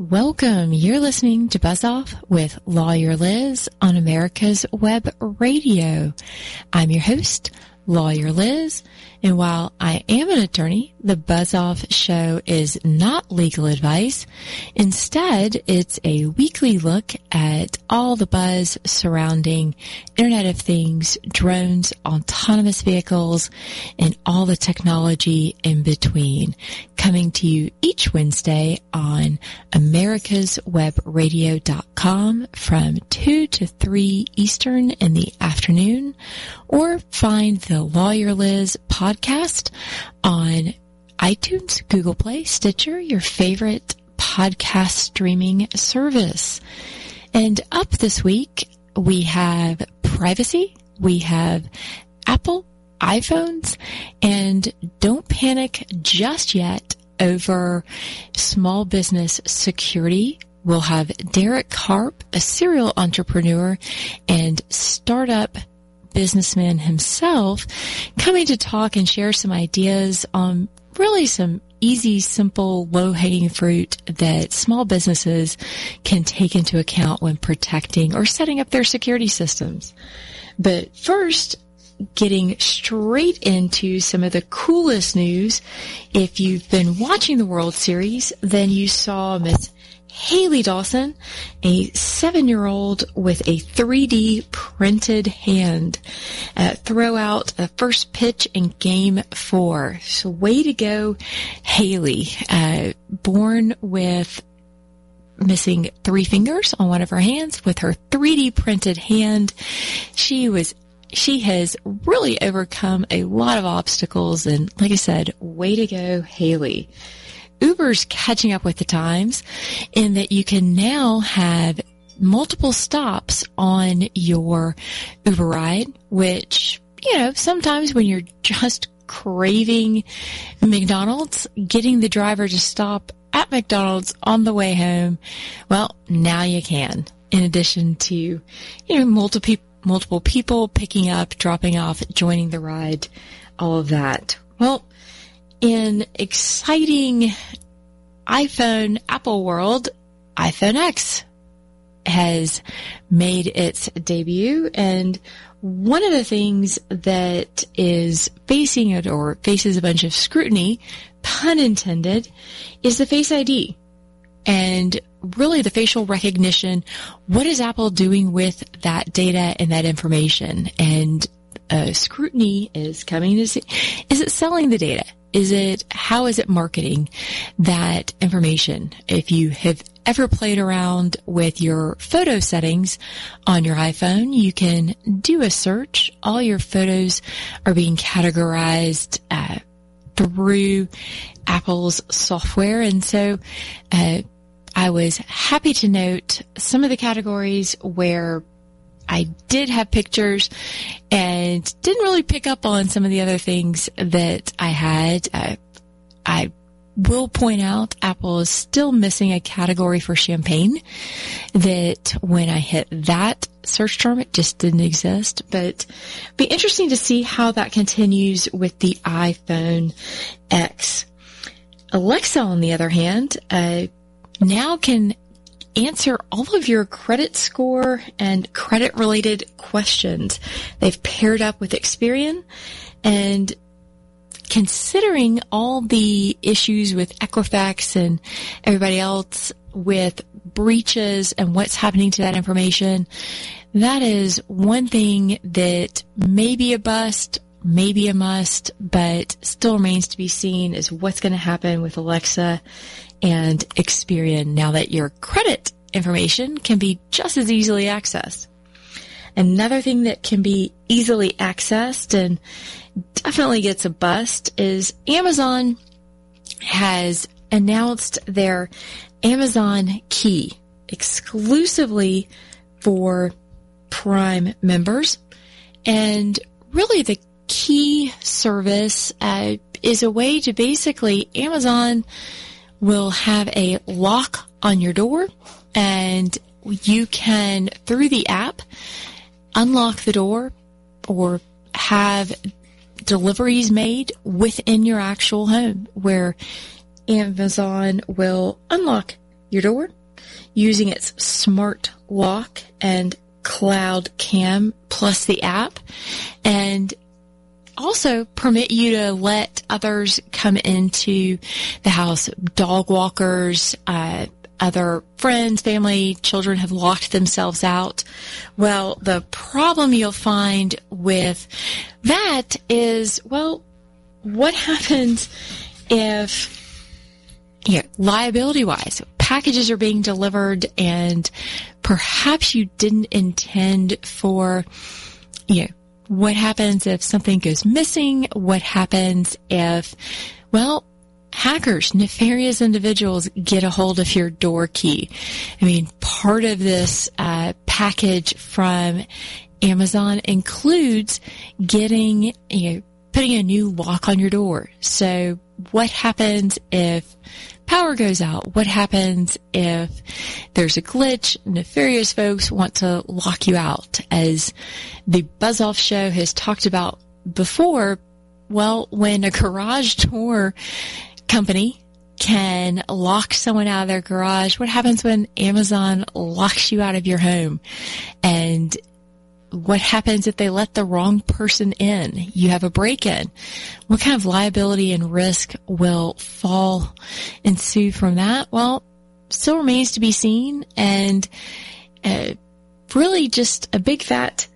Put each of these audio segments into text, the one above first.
Welcome. You're listening to Buzz Off with Lawyer Liz on America's Web Radio. I'm your host, Lawyer Liz, and while I am an attorney, the Buzz Off show is not legal advice. Instead, it's a weekly look at all the buzz surrounding Internet of Things, drones, autonomous vehicles, and all the technology in between. Coming to you each Wednesday on americaswebradio.com from 2 to 3 Eastern in the afternoon, or find the Lawyer Liz podcast on iTunes, Google Play, Stitcher, your favorite podcast streaming service. And up this week, we have privacy, we have Apple iPhones, and don't panic just yet over small business security. We'll have Derek Harp, a serial entrepreneur and startup businessman himself, coming to talk and share some ideas on really some easy, simple, low hanging fruit that small businesses can take into account when protecting or setting up their security systems. But first, getting straight into some of the coolest news. If you've been watching the World Series, then you saw Miss Haley Dawson, a seven-year-old with a 3D printed hand, uh, throw out the first pitch in Game Four. So, way to go, Haley! Uh, born with missing three fingers on one of her hands with her 3D printed hand. She was she has really overcome a lot of obstacles and like I said, way to go, Haley. Uber's catching up with the times in that you can now have multiple stops on your Uber ride, which, you know, sometimes when you're just craving McDonald's, getting the driver to stop at McDonald's on the way home, well, now you can. In addition to, you know, multiple multiple people picking up, dropping off, joining the ride, all of that. Well, in exciting iPhone Apple world, iPhone X has made its debut and one of the things that is facing it or faces a bunch of scrutiny, pun intended, is the Face ID. And really the facial recognition. What is Apple doing with that data and that information? And uh, scrutiny is coming to see, is it selling the data? Is it, how is it marketing that information? If you have ever played around with your photo settings on your iPhone, you can do a search. All your photos are being categorized uh, through Apple's software. And so, uh, I was happy to note some of the categories where I did have pictures and didn't really pick up on some of the other things that I had. Uh, I will point out Apple is still missing a category for champagne that when I hit that search term, it just didn't exist, but be interesting to see how that continues with the iPhone X. Alexa, on the other hand, uh, now can answer all of your credit score and credit related questions. They've paired up with Experian and considering all the issues with Equifax and everybody else with breaches and what's happening to that information, that is one thing that may be a bust, maybe a must, but still remains to be seen is what's going to happen with Alexa and Experian now that your credit information can be just as easily accessed. Another thing that can be easily accessed and definitely gets a bust is Amazon has announced their Amazon key exclusively for Prime members. And really the key service uh, is a way to basically Amazon will have a lock on your door and you can, through the app, unlock the door or have deliveries made within your actual home where Amazon will unlock your door using its smart lock and cloud cam plus the app. And also permit you to let others come into the house. Dog walkers, uh, other friends, family, children have locked themselves out. Well, the problem you'll find with that is, well, what happens if, you know, liability wise, packages are being delivered and perhaps you didn't intend for, you know, what happens if something goes missing? What happens if, well, hackers, nefarious individuals get a hold of your door key? I mean, part of this uh, package from Amazon includes getting, you know, putting a new lock on your door. So what happens if power goes out? What happens if there's a glitch? Nefarious folks want to lock you out. As the Buzz Off show has talked about before, well, when a garage door company can lock someone out of their garage, what happens when Amazon locks you out of your home? And what happens if they let the wrong person in? You have a break-in. What kind of liability and risk will fall ensue from that? Well, still remains to be seen and uh, really just a big fat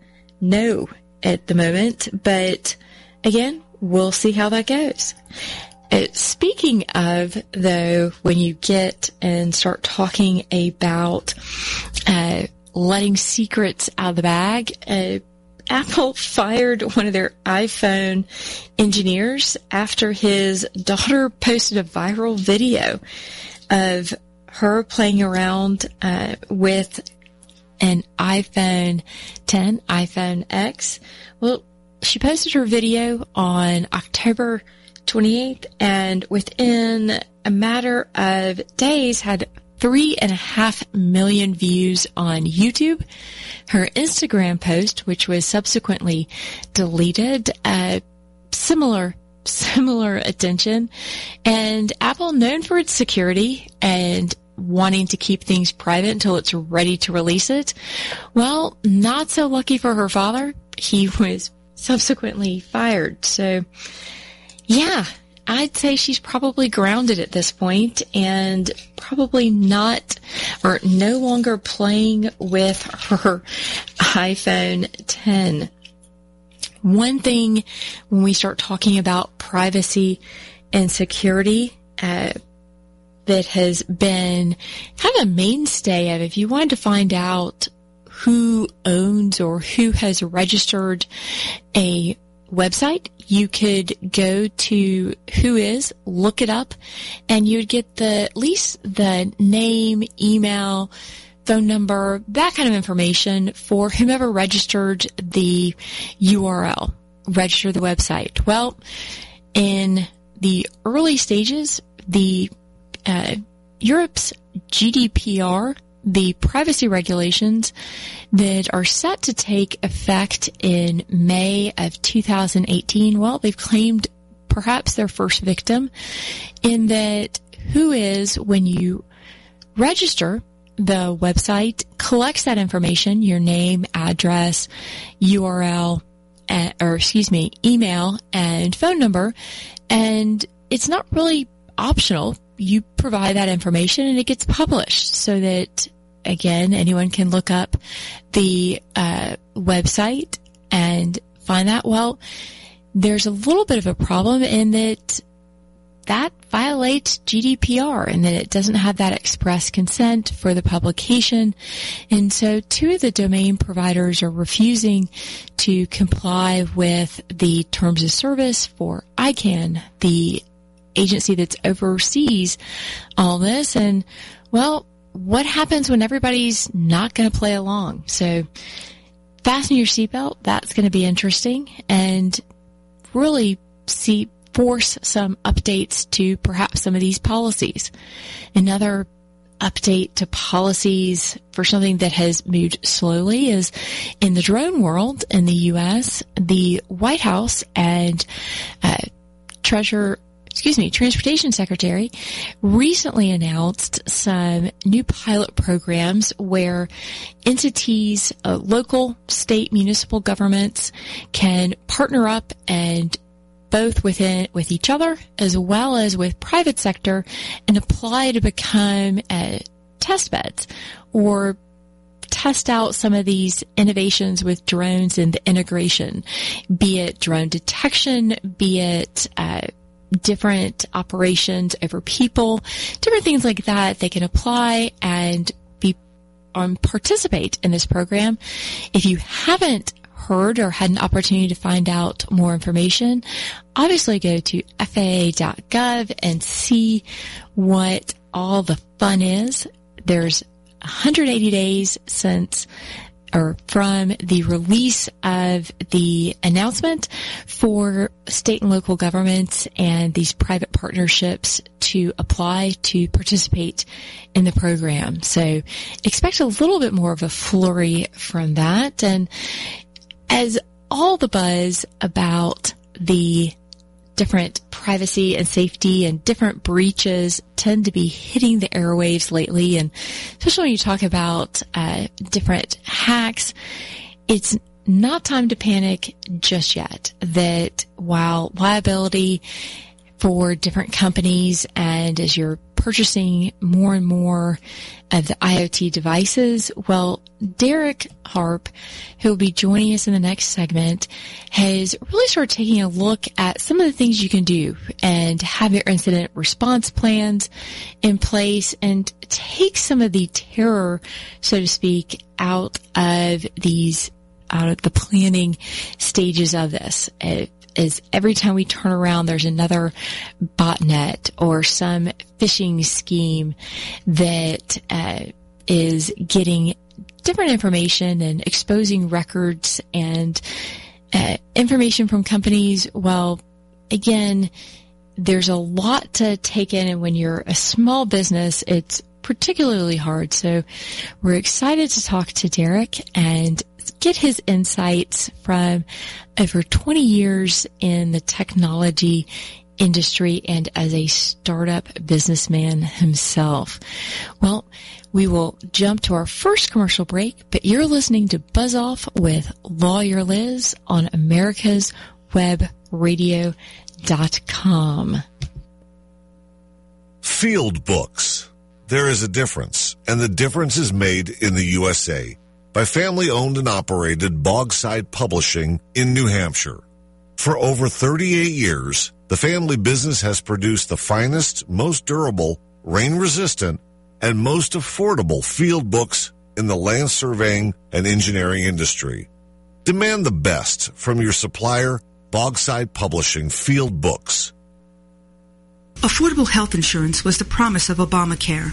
no at the moment. But again, we'll see how that goes. Uh, speaking of, though, when you get and start talking about uh, letting secrets out of the bag. Uh, Apple fired one of their iPhone engineers after his daughter posted a viral video of her playing around uh, with an iPhone 10, iPhone X. Well, she posted her video on October 28th and within a matter of days had three and a half million views on YouTube. Her Instagram post, which was subsequently deleted, uh, similar similar attention. And Apple, known for its security and wanting to keep things private until it's ready to release it, well, not so lucky for her father. He was subsequently fired. So, yeah, I'd say she's probably grounded at this point and probably not or no longer playing with her iPhone 10. One thing when we start talking about privacy and security, uh, that has been kind of a mainstay of if you wanted to find out who owns or who has registered a website, you could go to Whois, look it up, and you'd get the at least the name, email, phone number, that kind of information for whomever registered the URL, register the website. Well, in the early stages, the uh, Europe's GDPR the privacy regulations that are set to take effect in May of 2018, well, they've claimed perhaps their first victim in that Whois when you register the website, collects that information, your name, address, URL, uh, or excuse me, email and phone number, and it's not really optional you provide that information and it gets published so that again anyone can look up the uh, website and find that. Well, there's a little bit of a problem in that that violates GDPR and that it doesn't have that express consent for the publication. And so two of the domain providers are refusing to comply with the terms of service for ICANN, the agency that's oversees all this. And well, what happens when everybody's not going to play along? So fasten your seatbelt. That's going to be interesting and really see force some updates to perhaps some of these policies. Another update to policies for something that has moved slowly is in the drone world in the U.S., the White House and uh, excuse me, Transportation Secretary recently announced some new pilot programs where entities, uh, local, state, municipal governments can partner up and both within with each other as well as with private sector and apply to become uh, test beds or test out some of these innovations with drones and the integration, be it drone detection, be it uh, different operations over people, different things like that. They can apply and be um, participate in this program. If you haven't heard or had an opportunity to find out more information, obviously go to FAA.gov and see what all the fun is. There's 180 days since or from the release of the announcement for state and local governments and these private partnerships to apply to participate in the program. So expect a little bit more of a flurry from that. And as all the buzz about the different privacy and safety and different breaches tend to be hitting the airwaves lately. And especially when you talk about uh, different hacks, it's not time to panic just yet. That while liability for different companies and as you're purchasing more and more of the IoT devices, well, Derek Harp, who will be joining us in the next segment, has really started taking a look at some of the things you can do and have your incident response plans in place and take some of the terror, so to speak, out of these out of the planning stages of this. Uh, is every time we turn around, there's another botnet or some phishing scheme that uh, is getting different information and exposing records and uh, information from companies. Well, again, there's a lot to take in, and when you're a small business, it's particularly hard. So we're excited to talk to Derek and get his insights from over 20 years in the technology industry and as a startup businessman himself. Well, we will jump to our first commercial break, but you're listening to Buzz Off with Lawyer Liz on America's Web Radio.com. Field books. There is a difference, and the difference is made in the USA by family owned and operated Bogside Publishing in New Hampshire. For over 38 years, the family business has produced the finest, most durable, rain resistant, and most affordable field books in the land surveying and engineering industry. Demand the best from your supplier, Bogside Publishing Field Books. Affordable health insurance was the promise of Obamacare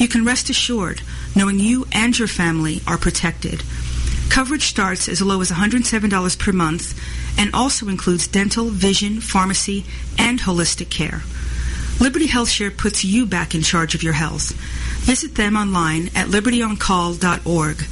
you can rest assured knowing you and your family are protected. Coverage starts as low as $107 per month and also includes dental, vision, pharmacy, and holistic care. Liberty HealthShare puts you back in charge of your health. Visit them online at libertyoncall.org.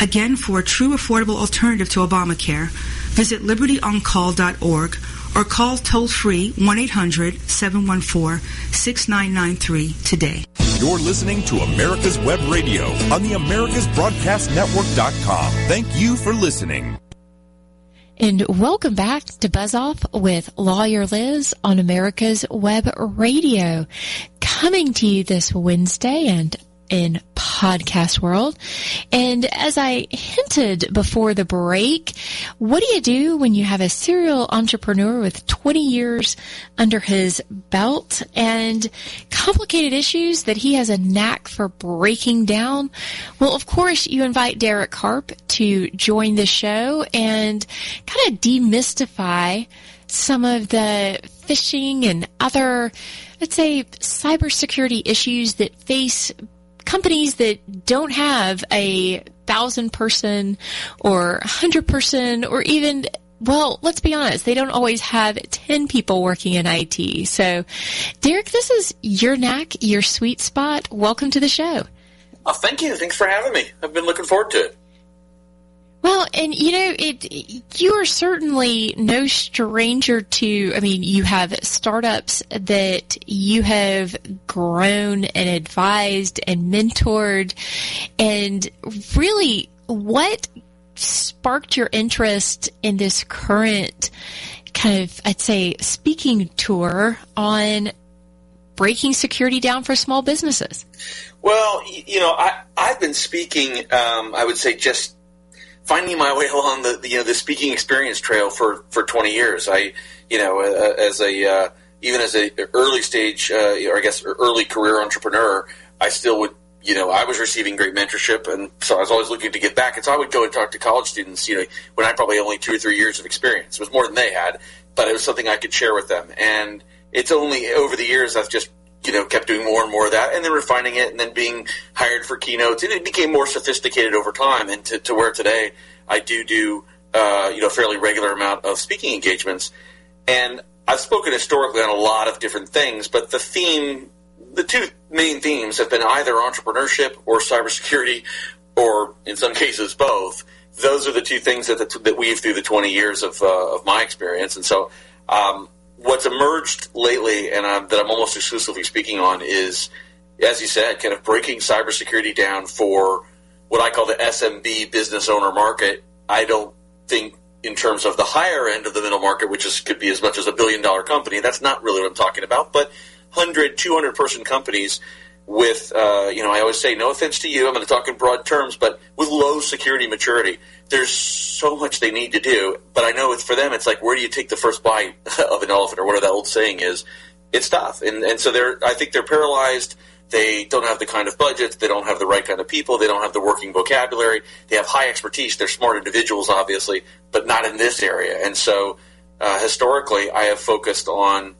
Again, for a true affordable alternative to Obamacare, visit libertyoncall.org or call toll free 1 800 714 6993 today. You're listening to America's Web Radio on the AmericasBroadcastNetwork.com. Thank you for listening. And welcome back to Buzz Off with Lawyer Liz on America's Web Radio. Coming to you this Wednesday and in podcast world. And as I hinted before the break, what do you do when you have a serial entrepreneur with 20 years under his belt and complicated issues that he has a knack for breaking down? Well, of course, you invite Derek Harp to join the show and kind of demystify some of the phishing and other, let's say, cybersecurity issues that face companies that don't have a thousand person or hundred person or even well, let's be honest, they don't always have 10 people working in IT. So, Derek, this is your knack, your sweet spot. Welcome to the show. Oh, thank you. Thanks for having me. I've been looking forward to it. Well, and you know, it you are certainly no stranger to. I mean, you have startups that you have grown and advised and mentored, and really, what sparked your interest in this current kind of, I'd say, speaking tour on breaking security down for small businesses? Well, you know, I I've been speaking. Um, I would say just finding my way along the, the, you know the speaking experience trail for for 20 years. I you know uh, as a uh, even as a early stage uh, or I guess early career entrepreneur, I still would you know I was receiving great mentorship, and so I was always looking to get back. And so I would go and talk to college students. You know, when I probably only two or three years of experience, it was more than they had, but it was something I could share with them. And it's only over the years I've just you know, kept doing more and more of that, and then refining it, and then being hired for keynotes, and it became more sophisticated over time, and to, to where today I do do uh, you know fairly regular amount of speaking engagements, and I've spoken historically on a lot of different things, but the theme, the two main themes have been either entrepreneurship or cybersecurity, or in some cases both. Those are the two things that the, that weave through the 20 years of, uh, of my experience, and so um, what's emerged lately, and I'm, that I'm almost exclusively speaking on, is, as you said, kind of breaking cybersecurity down for what I call the SMB business owner market. I don't think in terms of the higher end of the middle market, which is could be as much as a billion dollar company. That's not really what I'm talking about, but 100, 200 person companies with, uh, you know, I always say, no offense to you, I'm going to talk in broad terms, but with low security maturity. There's so much they need to do, but I know it's for them. It's like, where do you take the first bite of an elephant, or whatever that old saying is? It's tough, and and so they're. I think they're paralyzed. They don't have the kind of budgets. They don't have the right kind of people. They don't have the working vocabulary. They have high expertise. They're smart individuals, obviously, but not in this area. And so, uh, historically, I have focused on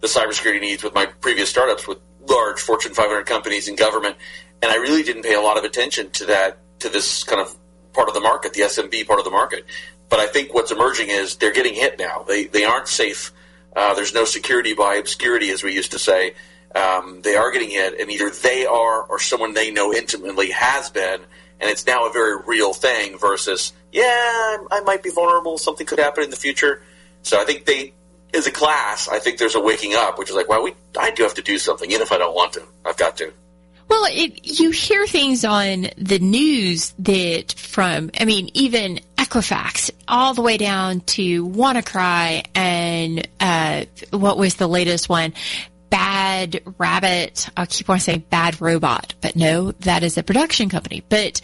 the cybersecurity needs with my previous startups with large Fortune 500 companies and government, and I really didn't pay a lot of attention to that to this kind of part of the market, the SMB part of the market. But I think what's emerging is they're getting hit now. They they aren't safe. Uh, there's no security by obscurity, as we used to say. Um, they are getting hit, and either they are or someone they know intimately has been, and it's now a very real thing. Versus, yeah, I might be vulnerable. Something could happen in the future. So I think they as a class, I think there's a waking up, which is like, well, we, I do have to do something, even if I don't want to. I've got to. Well, it, you hear things on the news that from, I mean, even Equifax all the way down to WannaCry and, uh, what was the latest one? Bad Rabbit. I keep on saying Bad Robot, but no, that is a production company. But,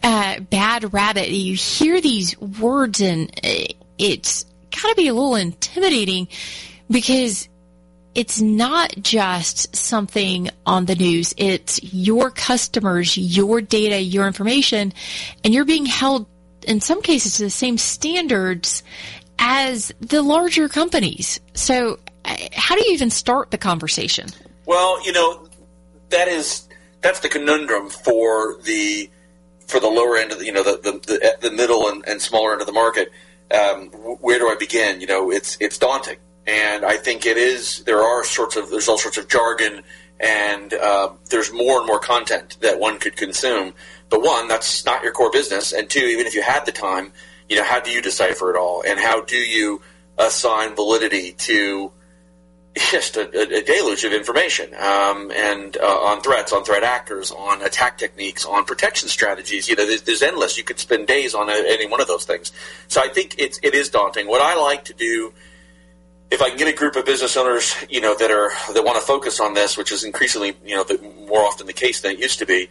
uh, Bad Rabbit, you hear these words and uh, it's gotta be a little intimidating because it's not just something on the news. It's your customers, your data, your information, and you're being held in some cases to the same standards as the larger companies. So uh, how do you even start the conversation? Well, you know, that is, that's the conundrum for the, for the lower end of the, you know, the, the, the, the middle and, and smaller end of the market um, where do I begin? You know, it's it's daunting, and I think it is. There are sorts of there's all sorts of jargon, and uh, there's more and more content that one could consume. But one, that's not your core business, and two, even if you had the time, you know, how do you decipher it all, and how do you assign validity to just a, a, deluge of information um, and uh, on threats, on threat actors, on attack techniques, on protection strategies. You know, there's, there's endless. You could spend days on a, any one of those things. So I think it's it is daunting. What I like to do, if I can get a group of business owners, you know, that are that want to focus on this, which is increasingly, you know, the, more often the case than it used to be,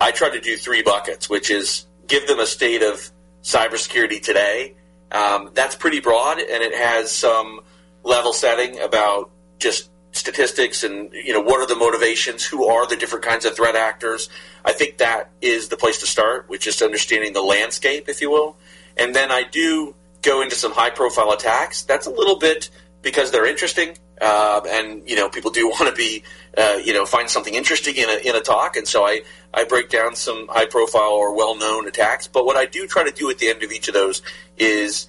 I try to do three buckets, which is give them a state of cybersecurity today. Um, that's pretty broad, and it has some level setting about just statistics and you know what are the motivations who are the different kinds of threat actors. I think that is the place to start with just understanding the landscape if you will. And then i do go into some high profile attacks, that's a little bit because they're interesting, uh, and you know people do want to be uh, you know find something interesting in a in a talk, and so I I break down some high profile or well known attacks. But what I do try to do at the end of each of those is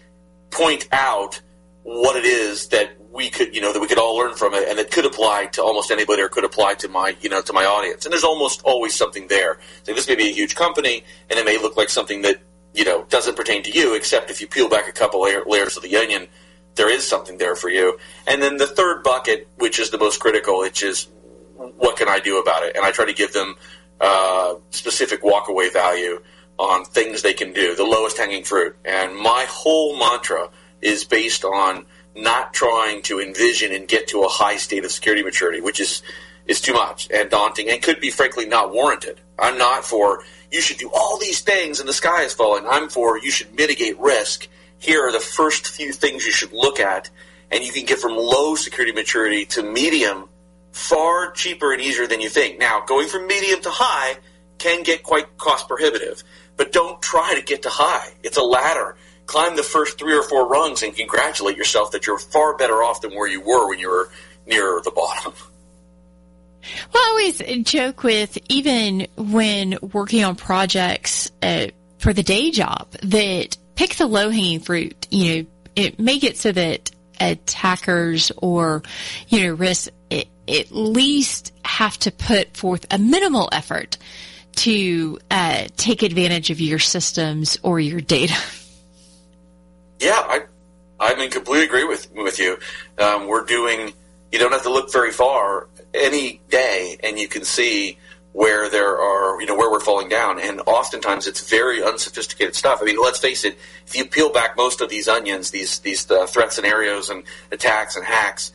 point out what it is that we could, you know, that we could all learn from it, and it could apply to almost anybody, or could apply to my, you know, to my audience. And there's almost always something there. So this may be a huge company, and it may look like something that you know doesn't pertain to you, except if you peel back a couple layer, layers of the onion, there is something there for you. And then the third bucket, which is the most critical, which is what can I do about it? And I try to give them uh, specific walkaway value on things they can do, the lowest hanging fruit. And my whole mantra is based on not trying to envision and get to a high state of security maturity, which is is too much and daunting and could be frankly not warranted. I'm not for you should do all these things and the sky is falling. I'm for you should mitigate risk. Here are the first few things you should look at, and you can get from low security maturity to medium far cheaper and easier than you think. Now, going from medium to high can get quite cost prohibitive, but don't try to get to high. It's a ladder climb the first three or four rungs and congratulate yourself that you're far better off than where you were when you were near the bottom. Well, I always joke with even when working on projects uh, for the day job that pick the low hanging fruit. You know, it, make it so that attackers or you know risks at least have to put forth a minimal effort to uh, take advantage of your systems or your data. Yeah, I, I'm in complete agree with with you. Um, we're doing. You don't have to look very far any day, and you can see where there are, you know, where we're falling down. And oftentimes, it's very unsophisticated stuff. I mean, let's face it. If you peel back most of these onions, these these uh, threat scenarios and attacks and hacks,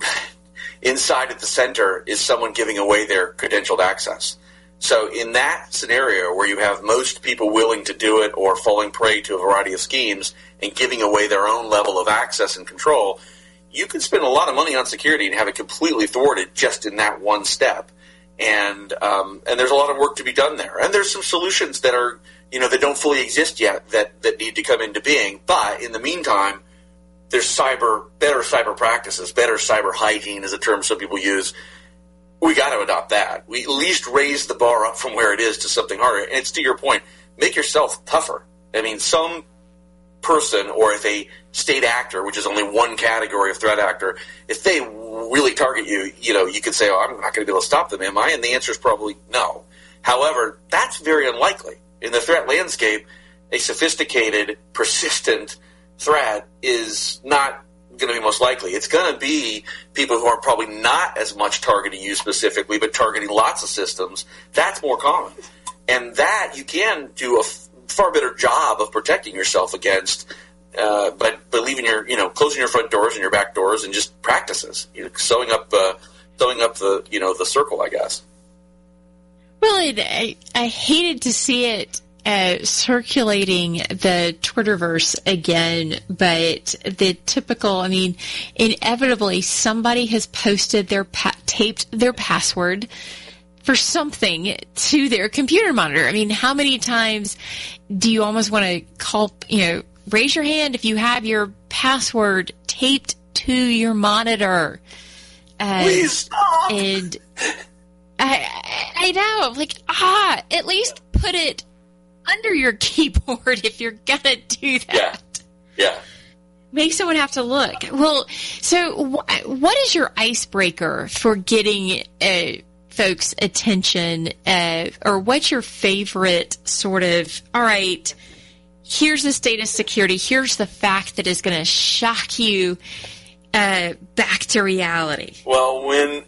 inside at the center is someone giving away their credentialed access. So in that scenario where you have most people willing to do it or falling prey to a variety of schemes and giving away their own level of access and control, you can spend a lot of money on security and have it completely thwarted just in that one step. And um, and there's a lot of work to be done there. And there's some solutions that are you know that don't fully exist yet that that need to come into being. But in the meantime, there's cyber better cyber practices, better cyber hygiene is a term some people use we got to adopt that. We at least raise the bar up from where it is to something harder. And it's to your point, make yourself tougher. I mean, some person or if a state actor, which is only one category of threat actor, if they really target you, you know, you could say, "Oh, I'm not going to be able to stop them, am I?" And the answer is probably no. However, that's very unlikely in the threat landscape. A sophisticated, persistent threat is not going to be most likely. It's going to be people who are probably not as much targeting you specifically, but targeting lots of systems. That's more common. And that you can do a far better job of protecting yourself against, uh, but, but leaving your, you know, closing your front doors and your back doors and just practices, you know, sewing up, uh, sewing up the, you know, the circle, I guess. Well, I, I hated to see it uh, circulating the Twitterverse again, but the typical, I mean, inevitably somebody has posted their, pa- taped their password for something to their computer monitor. I mean, how many times do you almost want to call, you know, raise your hand if you have your password taped to your monitor? Uh, Please stop. And I, I know, like, ah, at least put it under your keyboard if you're gonna do that. Yeah. Yeah. Make someone have to look. Well, so wh- what is your icebreaker for getting uh, folks' attention, uh, or what's your favorite sort of? All right, here's the state of security. Here's the fact that is going to shock you uh, back to reality. Well, when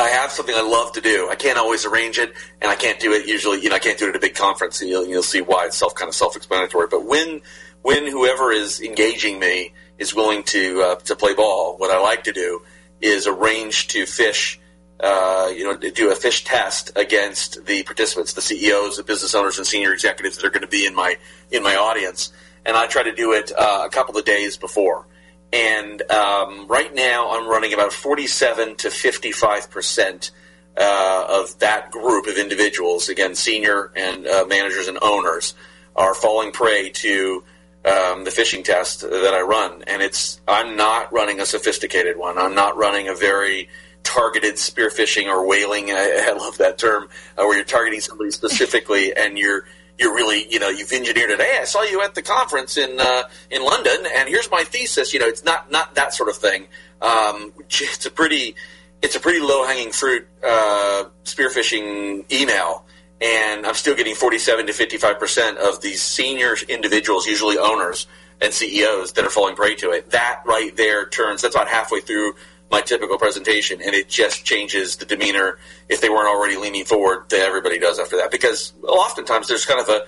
I have something I love to do. I can't always arrange it, and I can't do it usually. You know, I can't do it at a big conference. And you'll, you'll see why it's self kind of self explanatory. But when when whoever is engaging me is willing to uh, to play ball, what I like to do is arrange to phish. Uh, you know, do a phish test against the participants, the CEOs, the business owners, and senior executives that are going to be in my in my audience, and I try to do it uh, a couple of days before. And um, right now I'm running about 47 to 55 percent uh, of that group of individuals, again, senior and uh, managers and owners, are falling prey to um, the phishing test that I run, and it's I'm not running a sophisticated one. I'm not running a very targeted spear phishing or whaling. I, I love that term uh, where you're targeting somebody specifically, and you're you're really you know you've engineered it. Hey, I saw you at the conference in uh, in London, and here's my thesis. You know, it's not not that sort of thing. Um, it's a pretty it's a pretty low hanging fruit uh, spear phishing email and I'm still getting 47 to 55 percent of these senior individuals, usually owners and CEOs, that are falling prey to it. That right there turns. That's about halfway through my typical presentation, and it just changes the demeanor if they weren't already leaning forward that everybody does after that. Because oftentimes there's kind of a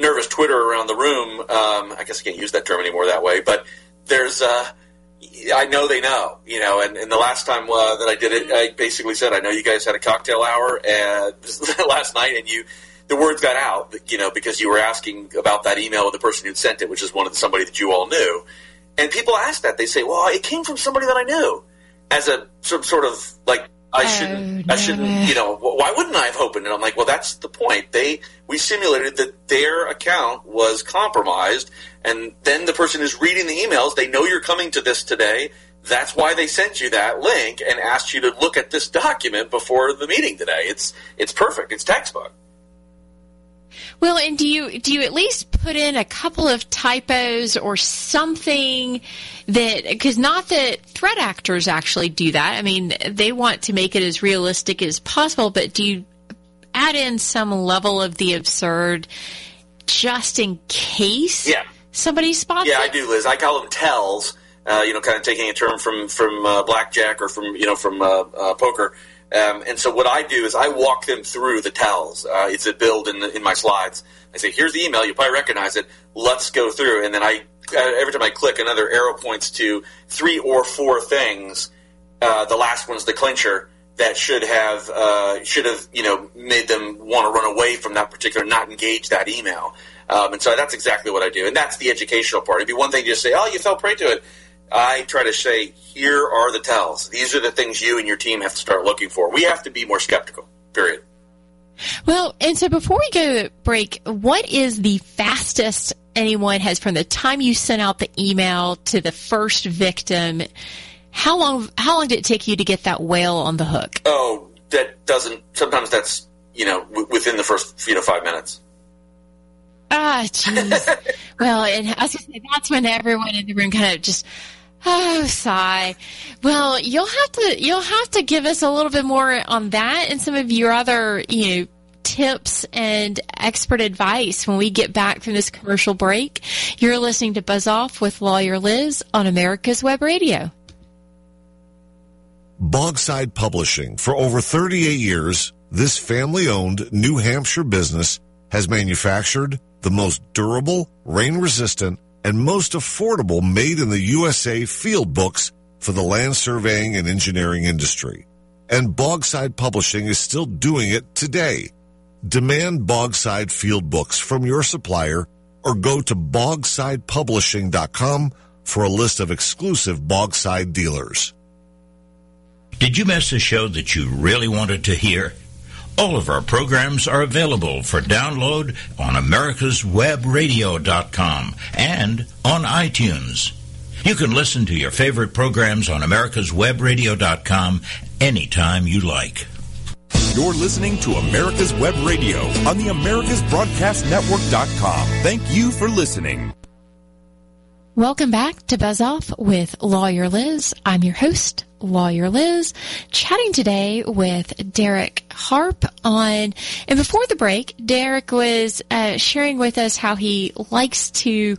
nervous Twitter around the room. Um, I guess I can't use that term anymore that way, but there's. Uh, I know they know, you know, and, and the last time uh, that I did it, I basically said, I know you guys had a cocktail hour last night, and you, the words got out, you know, because you were asking about that email of the person who'd sent it, which is one of the, somebody that you all knew. And people ask that. They say, well, it came from somebody that I knew as a some sort of like I oh, shouldn't. No. I shouldn't. You know, why wouldn't I have opened it? I'm like, well, that's the point. They we simulated that their account was compromised, and then the person is reading the emails. They know you're coming to this today. That's why they sent you that link and asked you to look at this document before the meeting today. It's it's perfect. It's textbook. Well, and do you do you at least put in a couple of typos or something that because not that threat actors actually do that. I mean, they want to make it as realistic as possible, but do you add in some level of the absurd just in case? Yeah. Somebody spots. Yeah, it? I do, Liz. I call them tells. Uh, you know, kind of taking a term from from uh, blackjack or from you know from uh, uh poker um, and so what I do is I walk them through the tells. Uh, it's a build in, the, in my slides. I say, here's the email. You probably recognize it. Let's go through. And then I, uh, every time I click, another arrow points to three or four things. Uh, the last one's the clincher that should have uh, should have you know made them want to run away from that particular, not engage that email. Um, and so that's exactly what I do. And that's the educational part. It'd be one thing to just say, oh, you fell prey to it. I try to say, here are the tells. These are the things you and your team have to start looking for. We have to be more skeptical, period. Well, and so before we go to break, what is the fastest anyone has from the time you sent out the email to the first victim? How long, how long did it take you to get that whale on the hook? Oh, that doesn't, sometimes that's, you know, w- within the first, you know, five minutes. Ah, jeez. well, and I was going to say, that's when everyone in the room kind of just, Oh, sigh. Well, you'll have to you'll have to give us a little bit more on that and some of your other you know tips and expert advice when we get back from this commercial break. You're listening to Buzz Off with Lawyer Liz on America's Web Radio. Bogside Publishing. For over 38 years, this family owned New Hampshire business has manufactured the most durable, rain resistant, and most affordable made in the USA field books for the land surveying and engineering industry. And Bogside Publishing is still doing it today. Demand Bogside field books from your supplier or go to bogsidepublishing.com for a list of exclusive Bogside dealers. Did you miss a show that you really wanted to hear? All of our programs are available for download on americaswebradio.com and on iTunes. You can listen to your favorite programs on americaswebradio.com anytime you like. You're listening to America's Web Radio on the americasbroadcastnetwork.com. Thank you for listening. Welcome back to Buzz Off with Lawyer Liz. I'm your host, Lawyer Liz, chatting today with Derek Harp on, and before the break, Derek was uh, sharing with us how he likes to,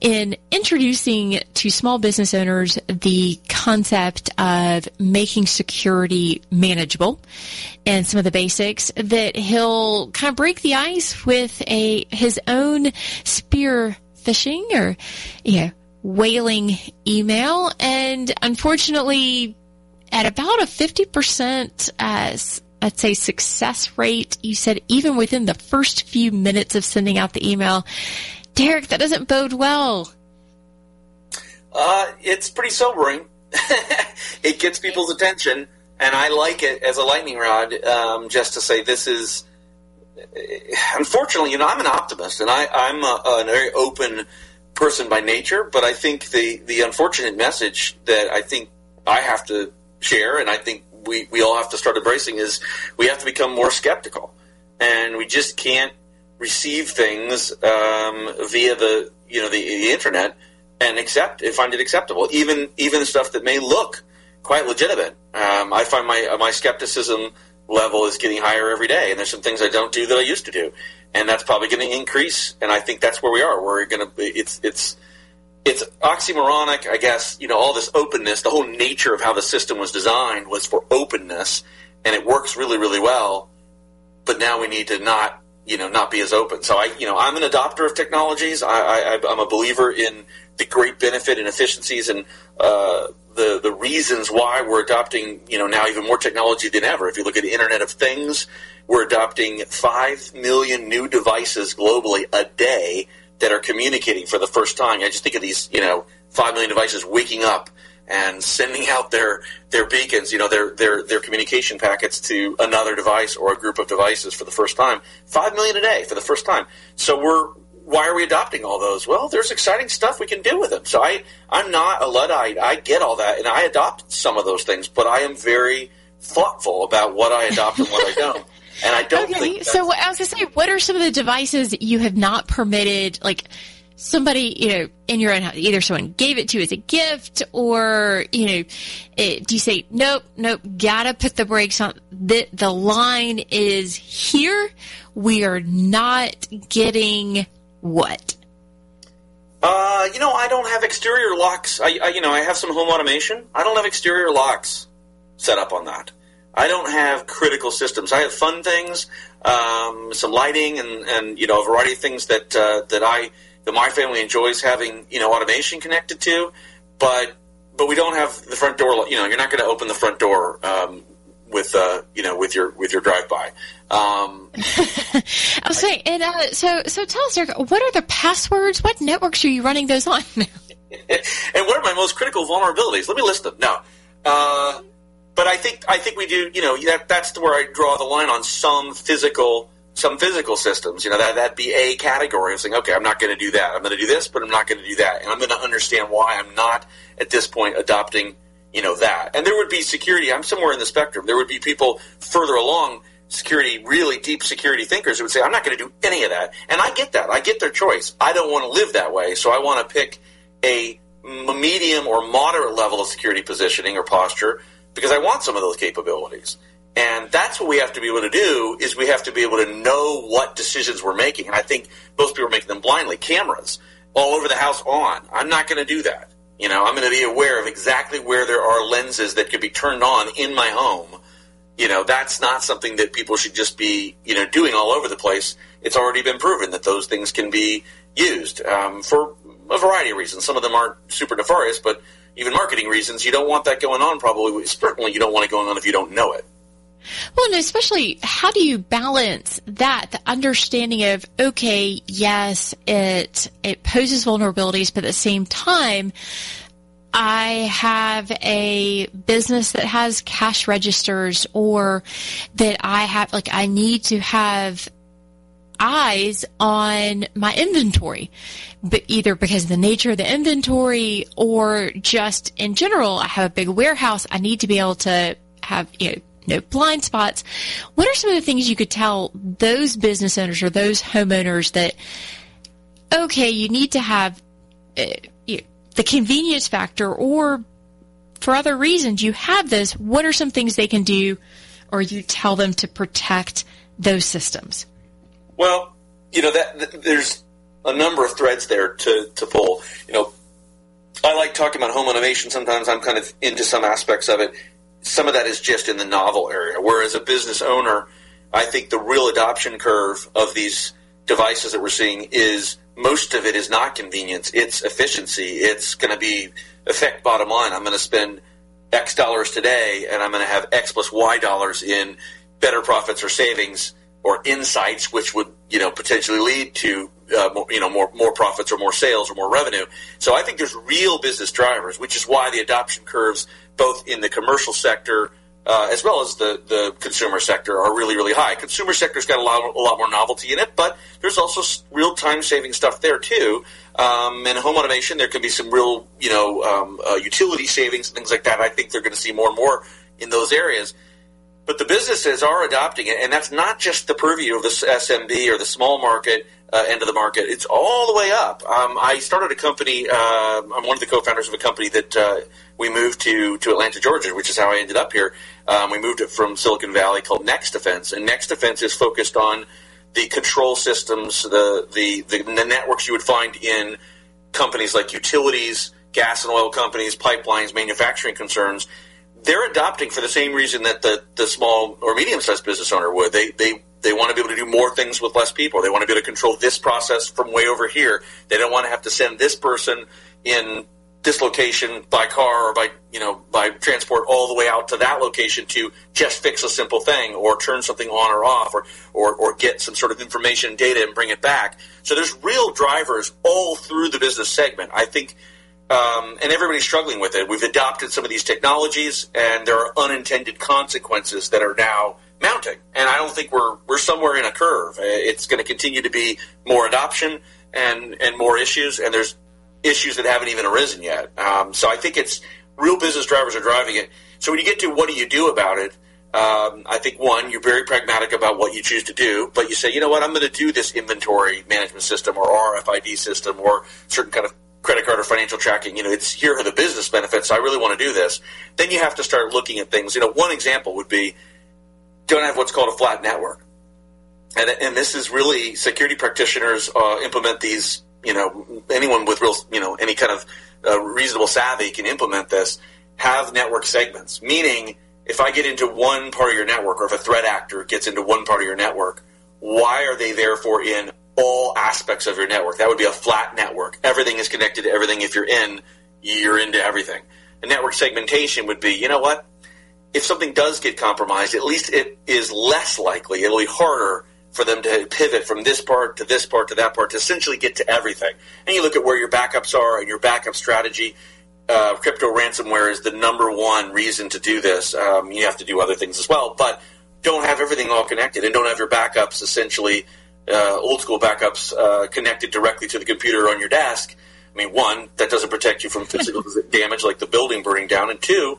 in introducing to small business owners the concept of making security manageable and some of the basics that he'll kind of break the ice with a, his own spear phishing or, you know, whaling email. And unfortunately, at about a 50%, uh, I'd say success rate, you said even within the first few minutes of sending out the email, Derek, that doesn't bode well. Uh, it's pretty sobering. it gets people's attention, and I like it as a lightning rod, um, just to say this is unfortunately, you know, I'm an optimist, and I, am a, a very open person by nature, but I think the the unfortunate message that I think I have to share, and I think we we all have to start embracing is we have to become more skeptical, and we just can't receive things um, via the you know the, the internet and accept and find it acceptable, even even stuff that may look quite legitimate. Um, I find my my skepticism level is getting higher every day, and there's some things I don't do that I used to do, and that's probably going to increase. And I think that's where we are. We're going to it's it's it's oxymoronic, I guess. You know, all this openness, the whole nature of how the system was designed was for openness, and it works really really well. But now we need to not you know not be as open. So I you know I'm an adopter of technologies. I, I I'm a believer in the great benefit and efficiencies and uh, the the reasons why we're adopting you know now even more technology than ever. If you look at the Internet of Things, we're adopting five million new devices globally a day that are communicating for the first time. I just think of these you know five million devices waking up and sending out their their beacons, you know, their their their communication packets to another device or a group of devices for the first time. Five million a day for the first time. So we're why are we adopting all those? Well, there's exciting stuff we can do with them. So I, I'm not a Luddite. I get all that, and I adopt some of those things, but I am very thoughtful about what I adopt and what I don't. And I don't okay, think. So I was going to say, what are some of the devices that you have not permitted, like somebody, you know, in your own house, either someone gave it to you as a gift or, you know, it, do you say, nope, nope, gotta put the brakes on. The, the line is here. We are not getting what? Uh, you know, I don't have exterior locks. I, I, you know, I have some home automation. I don't have exterior locks set up on that. I don't have critical systems. I have fun things, um, some lighting, and, and you know, a variety of things that uh, that I that my family enjoys having you know automation connected to. But but we don't have the front door. You know, you're not going to open the front door um, with uh, you know with your with your drive by. Um, I was saying, and uh, so so tell us, Eric, what are the passwords? What networks are you running those on? and what are my most critical vulnerabilities? Let me list them. No, uh, but I think I think we do. You know, that that's where I draw the line on some physical some physical systems. You know, that that'd be a category of saying, okay, I'm not going to do that. I'm going to do this, but I'm not going to do that, and I'm going to understand why I'm not at this point adopting you know that. And there would be security. I'm somewhere in the spectrum. There would be people further along security, really deep security thinkers who would say, I'm not going to do any of that. And I get that. I get their choice. I don't want to live that way. So I want to pick a medium or moderate level of security positioning or posture because I want some of those capabilities. And that's what we have to be able to do is we have to be able to know what decisions we're making. And I think most people are making them blindly. Cameras all over the house on. I'm not going to do that. You know, I'm going to be aware of exactly where there are lenses that could be turned on in my home you know, that's not something that people should just be, you know, doing all over the place. It's already been proven that those things can be used um, for a variety of reasons. Some of them aren't super nefarious, but even marketing reasons, you don't want that going on. Probably, certainly, you don't want it going on if you don't know it. Well, and especially, how do you balance that? The understanding of, okay, yes, it it poses vulnerabilities, but at the same time, I have a business that has cash registers or that I have, like, I need to have eyes on my inventory, but either because of the nature of the inventory or just in general, I have a big warehouse. I need to be able to have, you know, no blind spots. What are some of the things you could tell those business owners or those homeowners that, okay, you need to have, uh, the convenience factor or for other reasons you have this, what are some things they can do or you tell them to protect those systems? Well, you know, that, there's a number of threads there to, to pull. You know, I like talking about home automation. Sometimes I'm kind of into some aspects of it. Some of that is just in the novel area. Whereas a business owner, I think the real adoption curve of these devices that we're seeing is most of it is not convenience. It's efficiency. It's going to be affect bottom line. I'm going to spend X dollars today, and I'm going to have X plus Y dollars in better profits or savings or insights, which would you know potentially lead to uh, more, you know more more profits or more sales or more revenue. So I think there's real business drivers, which is why the adoption curves, both in the commercial sector uh, as well as the, the consumer sector, are really, really high. Consumer sector's got a lot, a lot more novelty in it, but there's also real time saving stuff there too. Um, and home automation, there can be some real, you know, um, uh, utility savings and things like that. I think they're going to see more and more in those areas. But the businesses are adopting it, and that's not just the purview of the SMB or the small market uh, end of the market. It's all the way up. Um, I started a company. Uh, I'm one of the co-founders of a company that uh, we moved to to Atlanta, Georgia, which is how I ended up here. Um, we moved it from Silicon Valley called NexDefense, and NexDefense is focused on the control systems, the, the the the networks you would find in companies like utilities, gas and oil companies, pipelines, manufacturing concerns they're adopting for the same reason that the, the small or medium sized business owner would. They, they, they want to be able to do more things with less people. They want to be able to control this process from way over here. They don't want to have to send this person in this location by car or by you know by transport all the way out to that location to just fix a simple thing or turn something on or off or, or, or get some sort of information data and bring it back. So there's real drivers all through the business segment. I think um, and everybody's struggling with it. We've adopted some of these technologies, and there are unintended consequences that are now mounting. And I don't think we're we're somewhere in a curve. Uh, it's going to continue to be more adoption and and more issues, and there's issues that haven't even arisen yet. Um, so I think it's real business drivers are driving it. So when you get to what do you do about it? Um, I think one, you're very pragmatic about what you choose to do, but you say, you know what, I'm going to do this inventory management system or RFID system or certain kind of credit card or financial tracking, you know, it's here are the business benefits. I really want to do this. Then you have to start looking at things. You know, one example would be don't have what's called a flat network. And, and this is really security practitioners uh, implement these. You know, anyone with real, you know, any kind of uh, reasonable savvy can implement this. Have network segments, meaning if I get into one part of your network, or if a threat actor gets into one part of your network, why are they therefore in all aspects of your network. That would be a flat network. Everything is connected to everything. If you're in, you're into everything. A network segmentation would be, you know what? If something does get compromised, at least it is less likely, it'll be harder for them to pivot from this part to this part to that part to essentially get to everything. And you look at where your backups are and your backup strategy. Uh, crypto ransomware is the number one reason to do this. Um, you have to do other things as well, but don't have everything all connected and don't have your backups essentially uh, old school backups uh, connected directly to the computer on your desk. I mean, one, that doesn't protect you from physical damage like the building burning down, and two,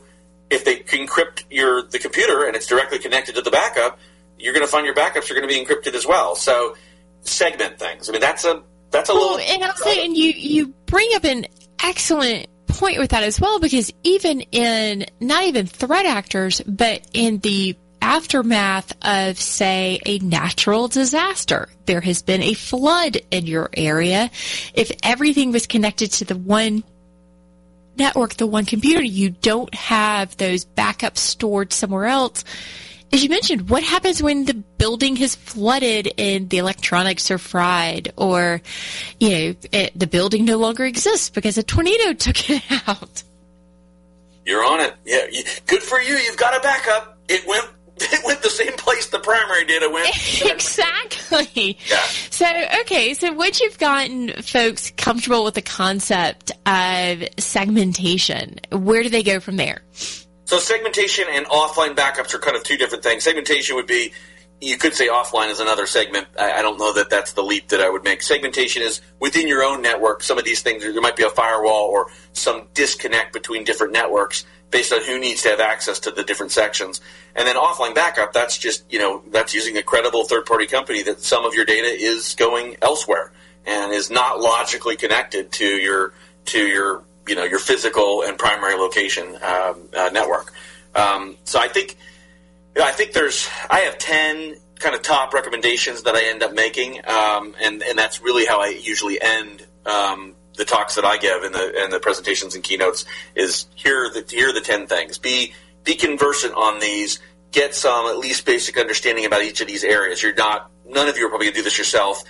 if they encrypt your the computer and it's directly connected to the backup, you're going to find your backups are going to be encrypted as well. So segment things. I mean, that's a that's a well, little. And I'll say, and you you bring up an excellent point with that as well, because even in not even threat actors, but in the aftermath of, say, a natural disaster. There has been a flood in your area. If everything was connected to the one network, the one computer, you don't have those backups stored somewhere else. As you mentioned, what happens when the building has flooded and the electronics are fried or, you know, it, the building no longer exists because a tornado took it out? You're on it. Yeah. Good for you. You've got a backup. It went it went the same place the primary data went. exactly. Yeah. So, okay, so once you've gotten folks comfortable with the concept of segmentation, where do they go from there? So, segmentation and offline backups are kind of two different things. Segmentation would be, you could say offline is another segment. I, I don't know that that's the leap that I would make. Segmentation is within your own network. Some of these things, there might be a firewall or some disconnect between different networks based on who needs to have access to the different sections. And then offline backup, that's just, you know, that's using a credible third party company that some of your data is going elsewhere and is not logically connected to your, to your, you know, your physical and primary location um, uh, network. Um, so I think, I think there's, I have 10 kind of top recommendations that I end up making. Um, and, and that's really how I usually end um, the talks that I give and the and the presentations and keynotes is here the here are the ten things. Be be conversant on these. Get some at least basic understanding about each of these areas. You're not none of you are probably gonna do this yourself.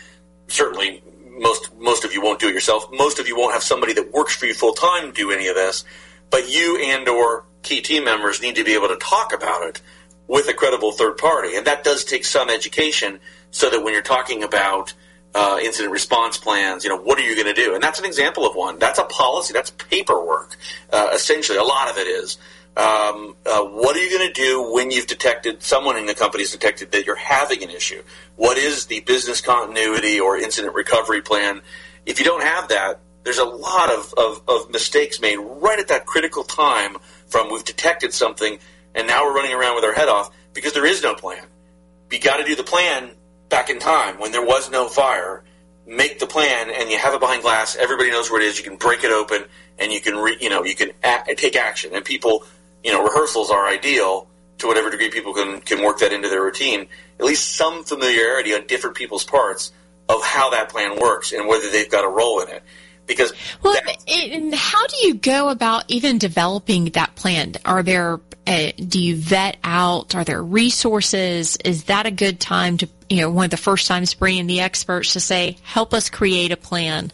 Certainly most most of you won't do it yourself. Most of you won't have somebody that works for you full time do any of this. But you and or key team members need to be able to talk about it with a credible third party. And that does take some education so that when you're talking about uh, incident response plans. You know, what are you going to do? And that's an example of one. That's a policy. That's paperwork. Uh, essentially, a lot of it is. Um, uh, what are you going to do when you've detected someone in the company's detected that you're having an issue? What is the business continuity or incident recovery plan? If you don't have that, there's a lot of, of, of mistakes made right at that critical time from we've detected something and now we're running around with our head off because there is no plan. You got to do the plan back in time when there was no fire. Make the plan, and you have it behind glass. Everybody knows where it is. You can break it open, and you can, re, you know, you can a- take action. And people, you know, rehearsals are ideal to whatever degree people can can work that into their routine. At least some familiarity on different people's parts of how that plan works and whether they've got a role in it because well, and how do you go about even developing that plan? Are there uh, do you vet out? Are there resources? Is that a good time to you know one of the first times bringing the experts to say help us create a plan?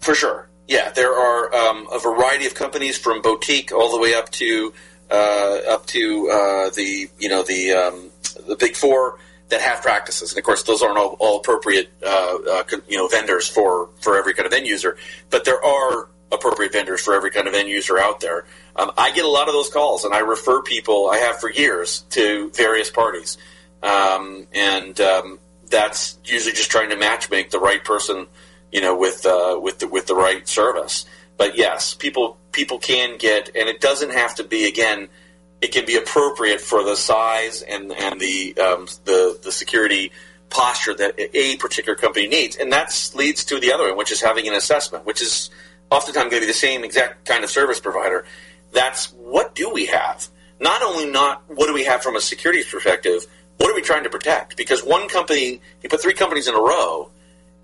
For sure, yeah. There are um, a variety of companies from boutique all the way up to uh, up to uh, the you know the um, the big four that have practices, and of course, those aren't all, all appropriate, uh, uh, you know, vendors for for every kind of end user. But there are appropriate vendors for every kind of end user out there. Um, I get a lot of those calls, and I refer people I have for years to various parties, um, and um, that's usually just trying to matchmake the right person, you know, with uh, with the, with the right service. But yes, people people can get, and it doesn't have to be again it can be appropriate for the size and and the um, the the security posture that a particular company needs, and that leads to the other one, which is having an assessment, which is oftentimes going to be the same exact kind of service provider. That's what do we have? Not only not what do we have from a security perspective, what are we trying to protect? Because one company, you put three companies in a row,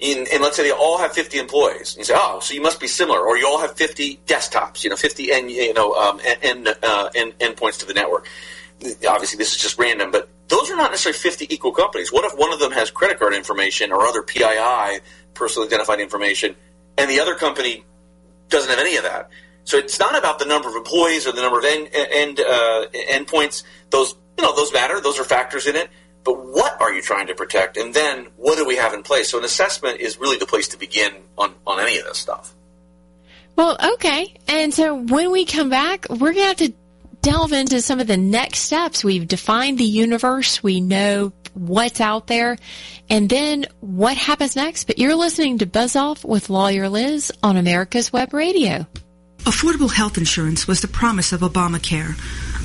in, and let's say they all have 50 employees. You say, oh, so you must be similar, or you all have 50 desktops, you know, 50 and you know um, end, uh, end endpoints to the network. Obviously, this is just random, but those are not necessarily 50 equal companies. What if one of them has credit card information or other PII, personally identified information, and the other company doesn't have any of that? So it's not about the number of employees or the number of end, end uh, endpoints. Those you know those matter. Those are factors in it but what are you trying to protect? And then what do we have in place? So an assessment is really the place to begin on, on any of this stuff. Well, okay. And so when we come back, we're going to have to delve into some of the next steps. We've defined the universe. We know what's out there and then what happens next. But you're listening to Buzz Off with Lawyer Liz on America's Web Radio. Affordable health insurance was the promise of Obamacare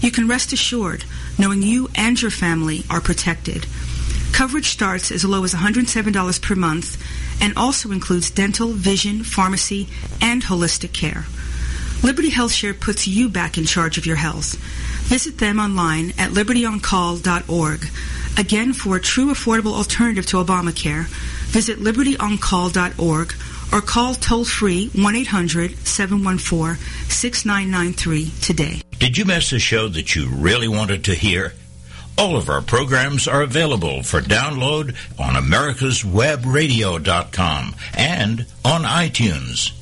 you can rest assured knowing you and your family are protected. Coverage starts as low as $107 per month and also includes dental, vision, pharmacy, and holistic care. Liberty HealthShare puts you back in charge of your health. Visit them online at libertyoncall.org. Again, for a true affordable alternative to Obamacare, visit libertyoncall.org or call toll free 1 800 714 6993 today. Did you miss a show that you really wanted to hear? All of our programs are available for download on americaswebradio.com and on iTunes.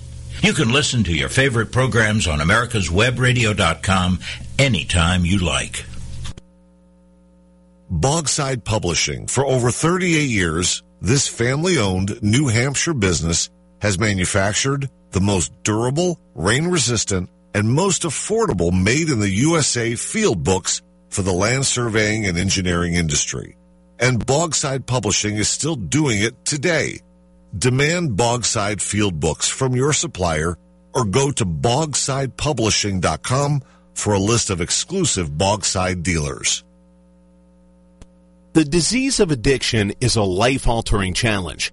You can listen to your favorite programs on americaswebradio.com anytime you like. Bogside Publishing. For over 38 years, this family-owned New Hampshire business has manufactured the most durable, rain-resistant, and most affordable made in the USA field books for the land surveying and engineering industry. And Bogside Publishing is still doing it today. Demand Bogside field books from your supplier or go to bogsidepublishing.com for a list of exclusive Bogside dealers. The disease of addiction is a life-altering challenge,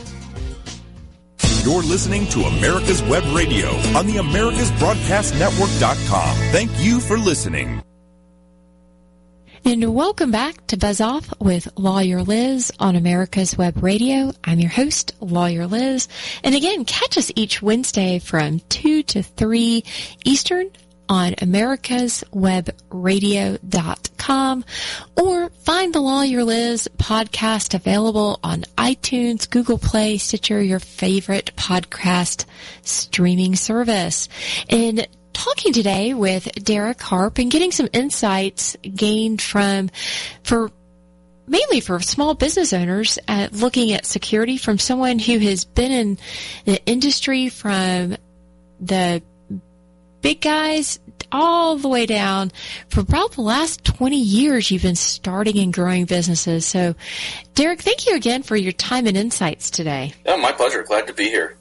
You're listening to America's Web Radio on the AmericasBroadcastNetwork.com. Thank you for listening. And welcome back to Buzz Off with Lawyer Liz on America's Web Radio. I'm your host, Lawyer Liz. And again, catch us each Wednesday from 2 to 3 Eastern on americaswebradio.com or find the Lawyer Liz podcast available on iTunes, Google Play, Stitcher, your favorite podcast streaming service. And talking today with Derek Harp and getting some insights gained from for mainly for small business owners at looking at security from someone who has been in the industry from the big guys all the way down for about the last 20 years you've been starting and growing businesses. So Derek, thank you again for your time and insights today. Oh, my pleasure. Glad to be here.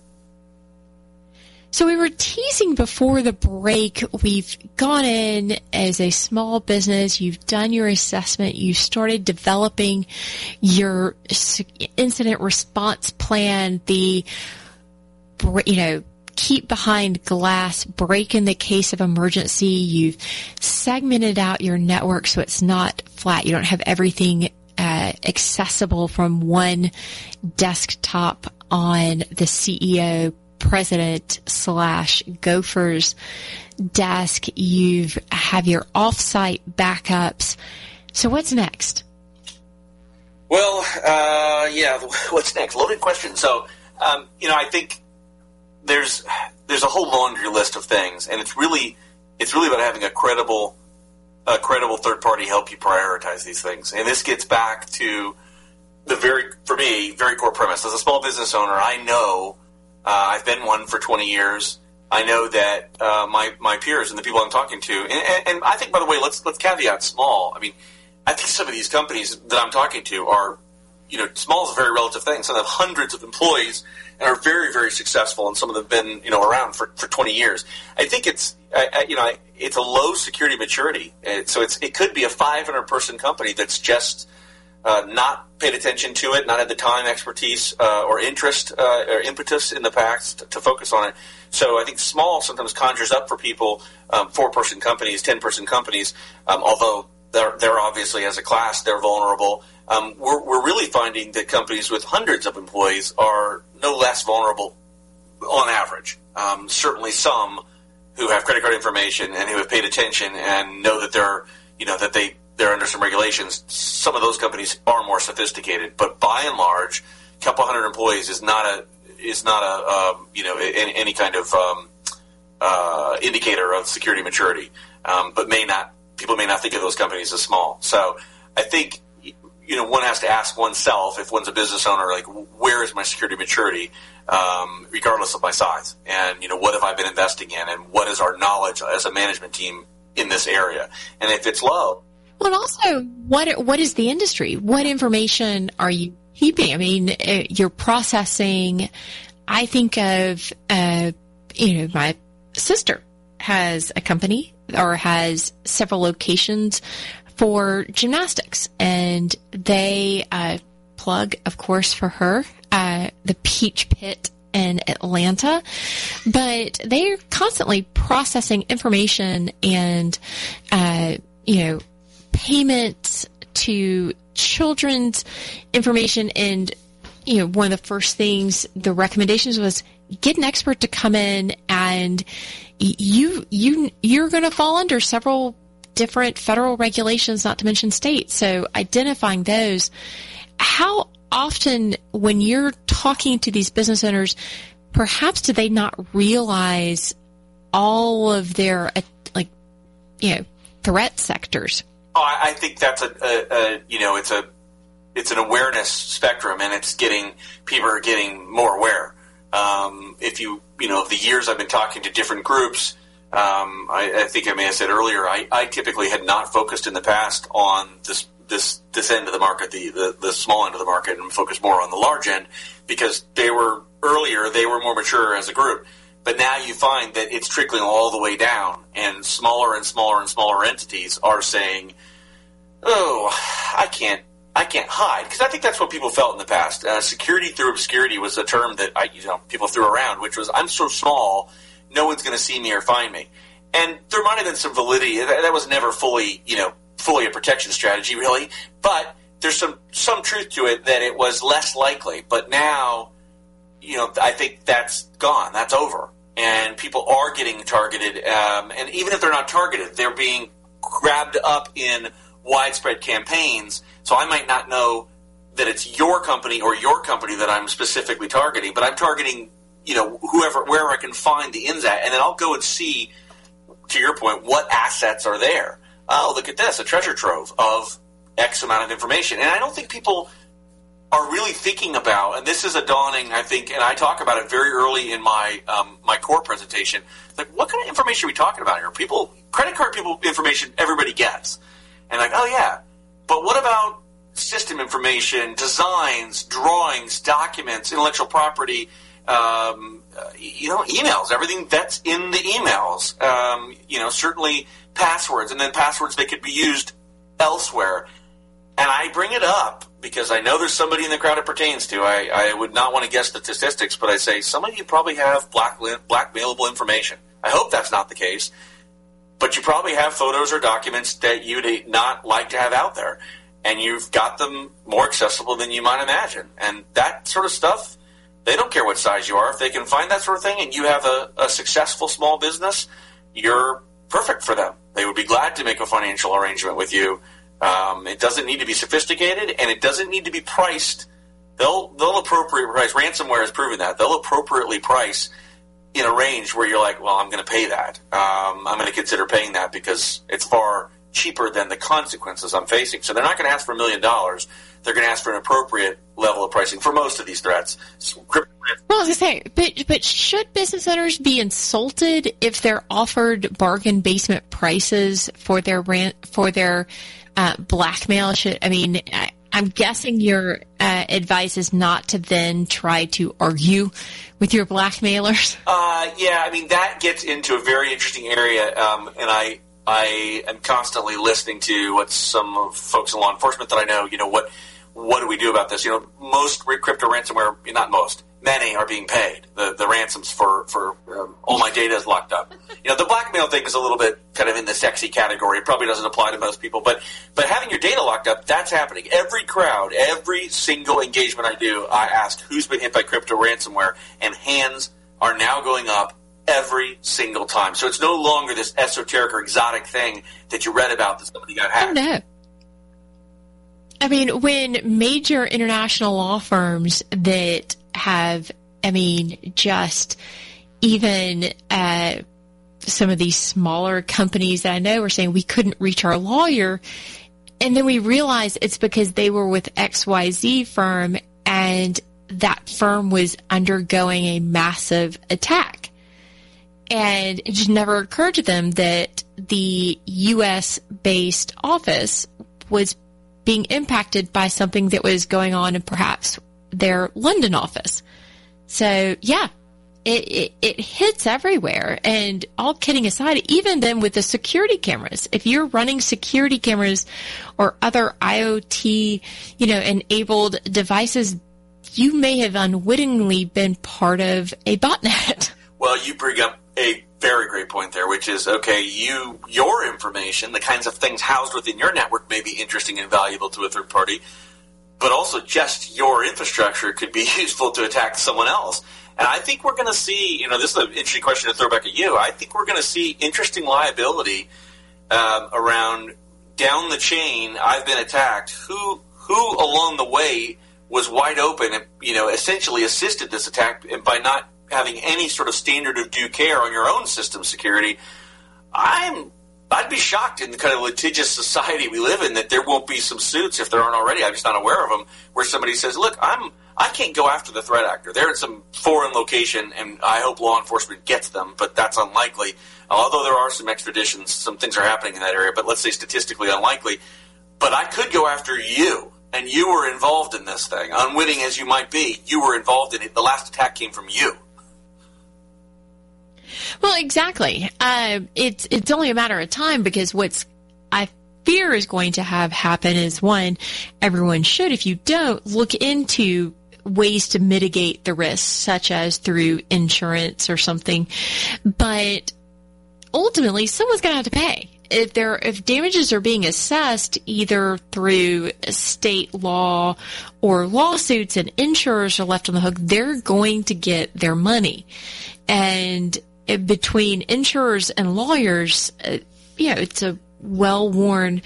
So we were teasing before the break. We've gone in as a small business. You've done your assessment. You started developing your incident response plan, the, you know, keep behind glass, break in the case of emergency. You've segmented out your network so it's not flat. You don't have everything uh, accessible from one desktop on the CEO president slash gophers desk. You've have your offsite backups. So what's next? Well, uh, yeah, what's next? Loaded question. So, um, you know, I think there's there's a whole laundry list of things, and it's really it's really about having a credible a credible third party help you prioritize these things. And this gets back to the very for me very core premise. As a small business owner, I know uh, I've been one for 20 years. I know that uh, my my peers and the people I'm talking to, and, and, and, I think by the way, let's let's caveat small. I mean, I think some of these companies that I'm talking to are, you know, small is a very relative thing. Some have hundreds of employees and are very very successful, and some of them have been you know around for, for 20 years. I think it's I, I, you know it's a low security maturity, so it's it could be a 500 person company that's just uh, not paid attention to it, not had the time, expertise, uh, or interest uh, or impetus in the past to, focus on it. So I think small sometimes conjures up for people um, four person companies, ten person companies, um, although they're, they're obviously as a class they're vulnerable. Um, we're, we're really finding that companies with hundreds of employees are no less vulnerable on average. Um, certainly some who have credit card information and who have paid attention and know that they're you know that they they're under some regulations. Some of those companies are more sophisticated, but by and large, a couple hundred employees is not a is not a um, you know any, any kind of um, uh, indicator of security maturity. Um, but may not people may not think of those companies as small. So I think you know one has to ask oneself if one's a business owner, like where is my security maturity, um, regardless of my size, and you know what have I been investing in, and what is our knowledge as a management team in this area, and if it's low well, also, what what is the industry? What information are you keeping? I mean, uh, you're processing. I think of, uh, you know, my sister has a company or has several locations for gymnastics, and they uh, plug, of course, for her uh, the Peach Pit in Atlanta, but they're constantly processing information and, uh, you know, payments to children's information. And you know, one of the first things the recommendations was get an expert to come in and you you you're going to fall under several different federal regulations, not to mention state. So identifying those, how often when you're talking to these business owners, perhaps do they not realize all of their like you know threat sectors? Oh, I, think that's a, a, a you know it's a it's an awareness spectrum, and it's getting people are getting more aware. Um, if you you know of the years I've been talking to different groups, um, I, I, think I may have said earlier, I, I, typically had not focused in the past on this this this end of the market, the, the the small end of the market, and focused more on the large end because they were earlier, they were more mature as a group. But now you find that it's trickling all the way down, and smaller and smaller and smaller entities are saying, "Oh, I can't I can't hide because I think that's what people felt in the past. Uh, security through obscurity was a term that I, you know people threw around, which was I'm so small, no one's going to see me or find me. And there might have been some validity. That, was never fully, you know, fully a protection strategy, really. But there's some some truth to it that it was less likely. But now, you know, I think that's gone. That's over, and people are getting targeted. Um, and even if they're not targeted, they're being grabbed up in widespread campaigns so I might not know that it's your company or your company that I'm specifically targeting, but I'm targeting, you know, whoever, wherever I can find the ins at, and then I'll go and see, to your point, what assets are there. Oh, look at this, a treasure trove of X amount of information. And I don't think people are really thinking about, and this is a dawning, I think, and I talk about it very early in my um, my core presentation. Like, what kind of information are we talking about here? People, credit card people information, everybody gets, and like, oh yeah, but what about system information, designs, drawings, documents, intellectual property, um, you know, emails, everything that's in the emails. Um, you know, certainly passwords, and then passwords that could be used elsewhere. And I bring it up because I know there's somebody in the crowd it pertains to. I, I would not want to guess the statistics, but I say some of you probably have black, blackmailable information. I hope that's not the case but you probably have photos or documents that you'd not like to have out there. And you've got them more accessible than you might imagine. And that sort of stuff, they don't care what size you are. If they can find that sort of thing and you have a, a successful small business, you're perfect for them. They would be glad to make a financial arrangement with you. Um, it doesn't need to be sophisticated and it doesn't need to be priced. They'll, they'll appropriate price. Ransomware has proven that. They'll appropriately price in a range where you're like, well, I'm going to pay that. Um, I'm going to consider paying that because it's far cheaper than the consequences I'm facing. So they're not going to ask for a million dollars. They're going to ask for an appropriate level of pricing for most of these threats. Well, I was going to say, but, but should business owners be insulted if they're offered bargain basement prices for their rent, for their uh, blackmail? Should I mean? I, I'm guessing your uh, advice is not to then try to argue with your blackmailers. Uh, yeah, I mean that gets into a very interesting area, um, and I I am constantly listening to what some folks in law enforcement that I know. You know what what do we do about this? You know, most crypto ransomware, not most, many are being paid. The the ransoms for for um, all my data is locked up. You know, the blackmail thing is a little bit kind of in the sexy category. It probably doesn't apply to most people, but but having your data locked up, that's happening. Every crowd, every single engagement I do, I ask who's been hit by crypto ransomware, and hands are now going up every single time. So it's no longer this esoteric or exotic thing that you read about that somebody got hacked. Oh, no. I mean, when major international law firms that have, I mean, just even uh, some of these smaller companies that I know are saying we couldn't reach our lawyer. And then we realize it's because they were with XYZ firm and that firm was undergoing a massive attack. And it just never occurred to them that the US based office was being impacted by something that was going on in perhaps their London office. So yeah, it, it, it, hits everywhere. And all kidding aside, even then with the security cameras, if you're running security cameras or other IoT, you know, enabled devices, you may have unwittingly been part of a botnet. Well, you bring up a very great point there, which is okay. You, your information, the kinds of things housed within your network may be interesting and valuable to a third party, but also just your infrastructure could be useful to attack someone else. And I think we're going to see, you know, this is an interesting question to throw back at you. I think we're going to see interesting liability um, around down the chain. I've been attacked. Who who along the way was wide open and you know essentially assisted this attack by not having any sort of standard of due care on your own system security. I'm I'd be shocked in the kind of litigious society we live in that there won't be some suits if there aren't already. I'm just not aware of them where somebody says, "Look, I'm I can't go after the threat actor. They're in some foreign location, and I hope law enforcement gets them, but that's unlikely. Although there are some extraditions, some things are happening in that area, but let's say statistically unlikely. But I could go after you, and you were involved in this thing, unwitting as you might be. You were involved in it. The last attack came from you." Well, exactly. Uh, it's it's only a matter of time because what's I fear is going to have happen is one, everyone should. If you don't, look into ways to mitigate the risks, such as through insurance or something. But ultimately, someone's going to have to pay. If there, if damages are being assessed either through state law or lawsuits and insurers are left on the hook, they're going to get their money. And between insurers and lawyers, uh, you know, it's a well-worn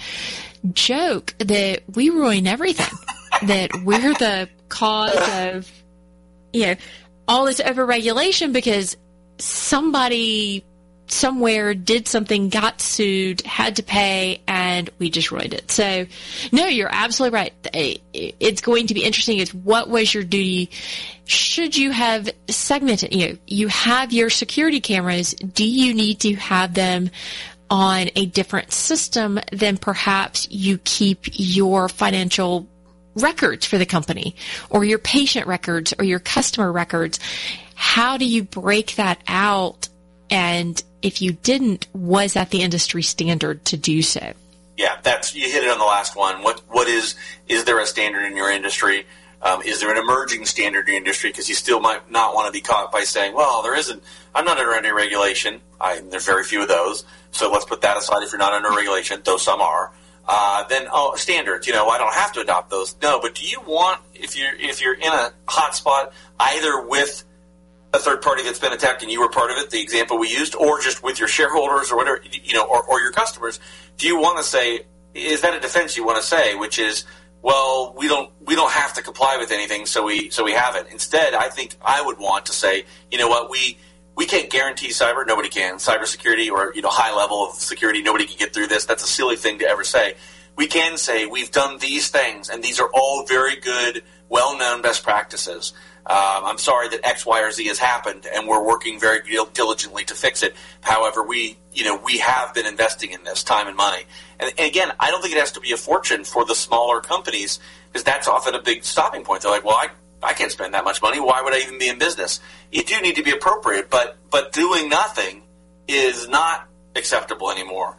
joke that we ruin everything. that we're the cause of, you know, all this overregulation because somebody somewhere did something, got sued, had to pay, and we just ruined it. So, no, you're absolutely right. It's going to be interesting. Is what was your duty? Should you have segmented? You know, you have your security cameras. Do you need to have them? On a different system than perhaps you keep your financial records for the company or your patient records or your customer records. How do you break that out and if you didn't, was that the industry standard to do so? Yeah, that's you hit it on the last one. What what is is there a standard in your industry? Um, is there an emerging standard in your industry? Because you still might not want to be caught by saying, "Well, there isn't. I'm not under any regulation. I, there's very few of those. So let's put that aside. If you're not under regulation, though some are, uh, then oh, standards. You know, I don't have to adopt those. No, but do you want if you're if you're in a hot spot either with a third party that's been attacked and you were part of it, the example we used, or just with your shareholders or whatever, you know, or, or your customers, do you want to say, is that a defense you want to say, which is, well, we don't we don't have to comply with anything, so we so we haven't. Instead, I think I would want to say, you know what, we we can't guarantee cyber. Nobody can. Cybersecurity or you know high level of security. Nobody can get through this. That's a silly thing to ever say. We can say we've done these things, and these are all very good, well known best practices. Um, I'm sorry that X, Y, or Z has happened, and we're working very diligently to fix it. However, we, you know, we have been investing in this time and money. And, and again, I don't think it has to be a fortune for the smaller companies because that's often a big stopping point. They're like, well, I, I can't spend that much money. Why would I even be in business? You do need to be appropriate, but but doing nothing is not acceptable anymore.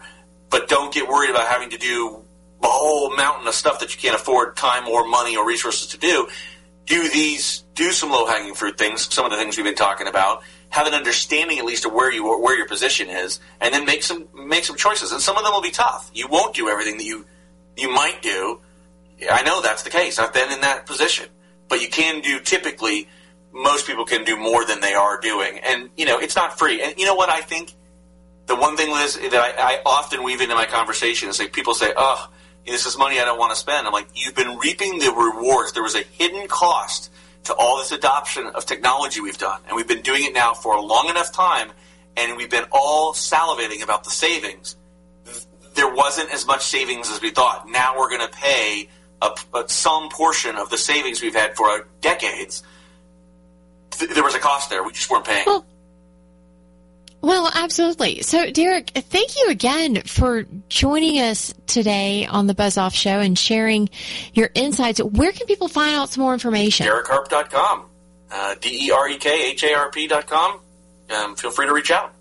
But don't get worried about having to do a whole mountain of stuff that you can't afford time or money or resources to do do these, do some low hanging fruit things, some of the things we've been talking about, have an understanding at least of where you where your position is, and then make some make some choices. And some of them will be tough. You won't do everything that you you might do. I know that's the case. I've been in that position, but you can do typically. Most people can do more than they are doing, and you know it's not free. And you know what I think? The one thing, Liz, that I, I often weave into my conversation is like people say, "Oh, this is money I don't want to spend. I'm like, you've been reaping the rewards. There was a hidden cost to all this adoption of technology we've done. And we've been doing it now for a long enough time, and we've been all salivating about the savings. There wasn't as much savings as we thought. Now we're going to pay a, a, some portion of the savings we've had for decades. there was a cost there. We just weren't paying. Well, well, absolutely. So, Derek, thank you again for joining us today on the Buzz Off Show and sharing your insights. Where can people find out some more information? DerekHarp.com. Uh, D-E-R-E-K-H-A-R-P.com. Um, feel free to reach out.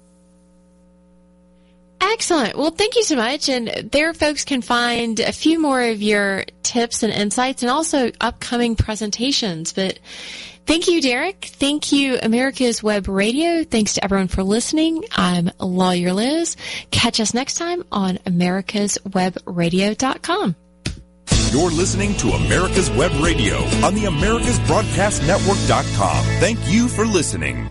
Excellent. Well, thank you so much. And there, folks can find a few more of your tips and insights and also upcoming presentations. But Thank you, Derek. Thank you, America's Web Radio. Thanks to everyone for listening. I'm Lawyer Liz. Catch us next time on americaswebradio.com. You're listening to America's Web Radio on the AmericasBroadcastNetwork.com. Thank you for listening.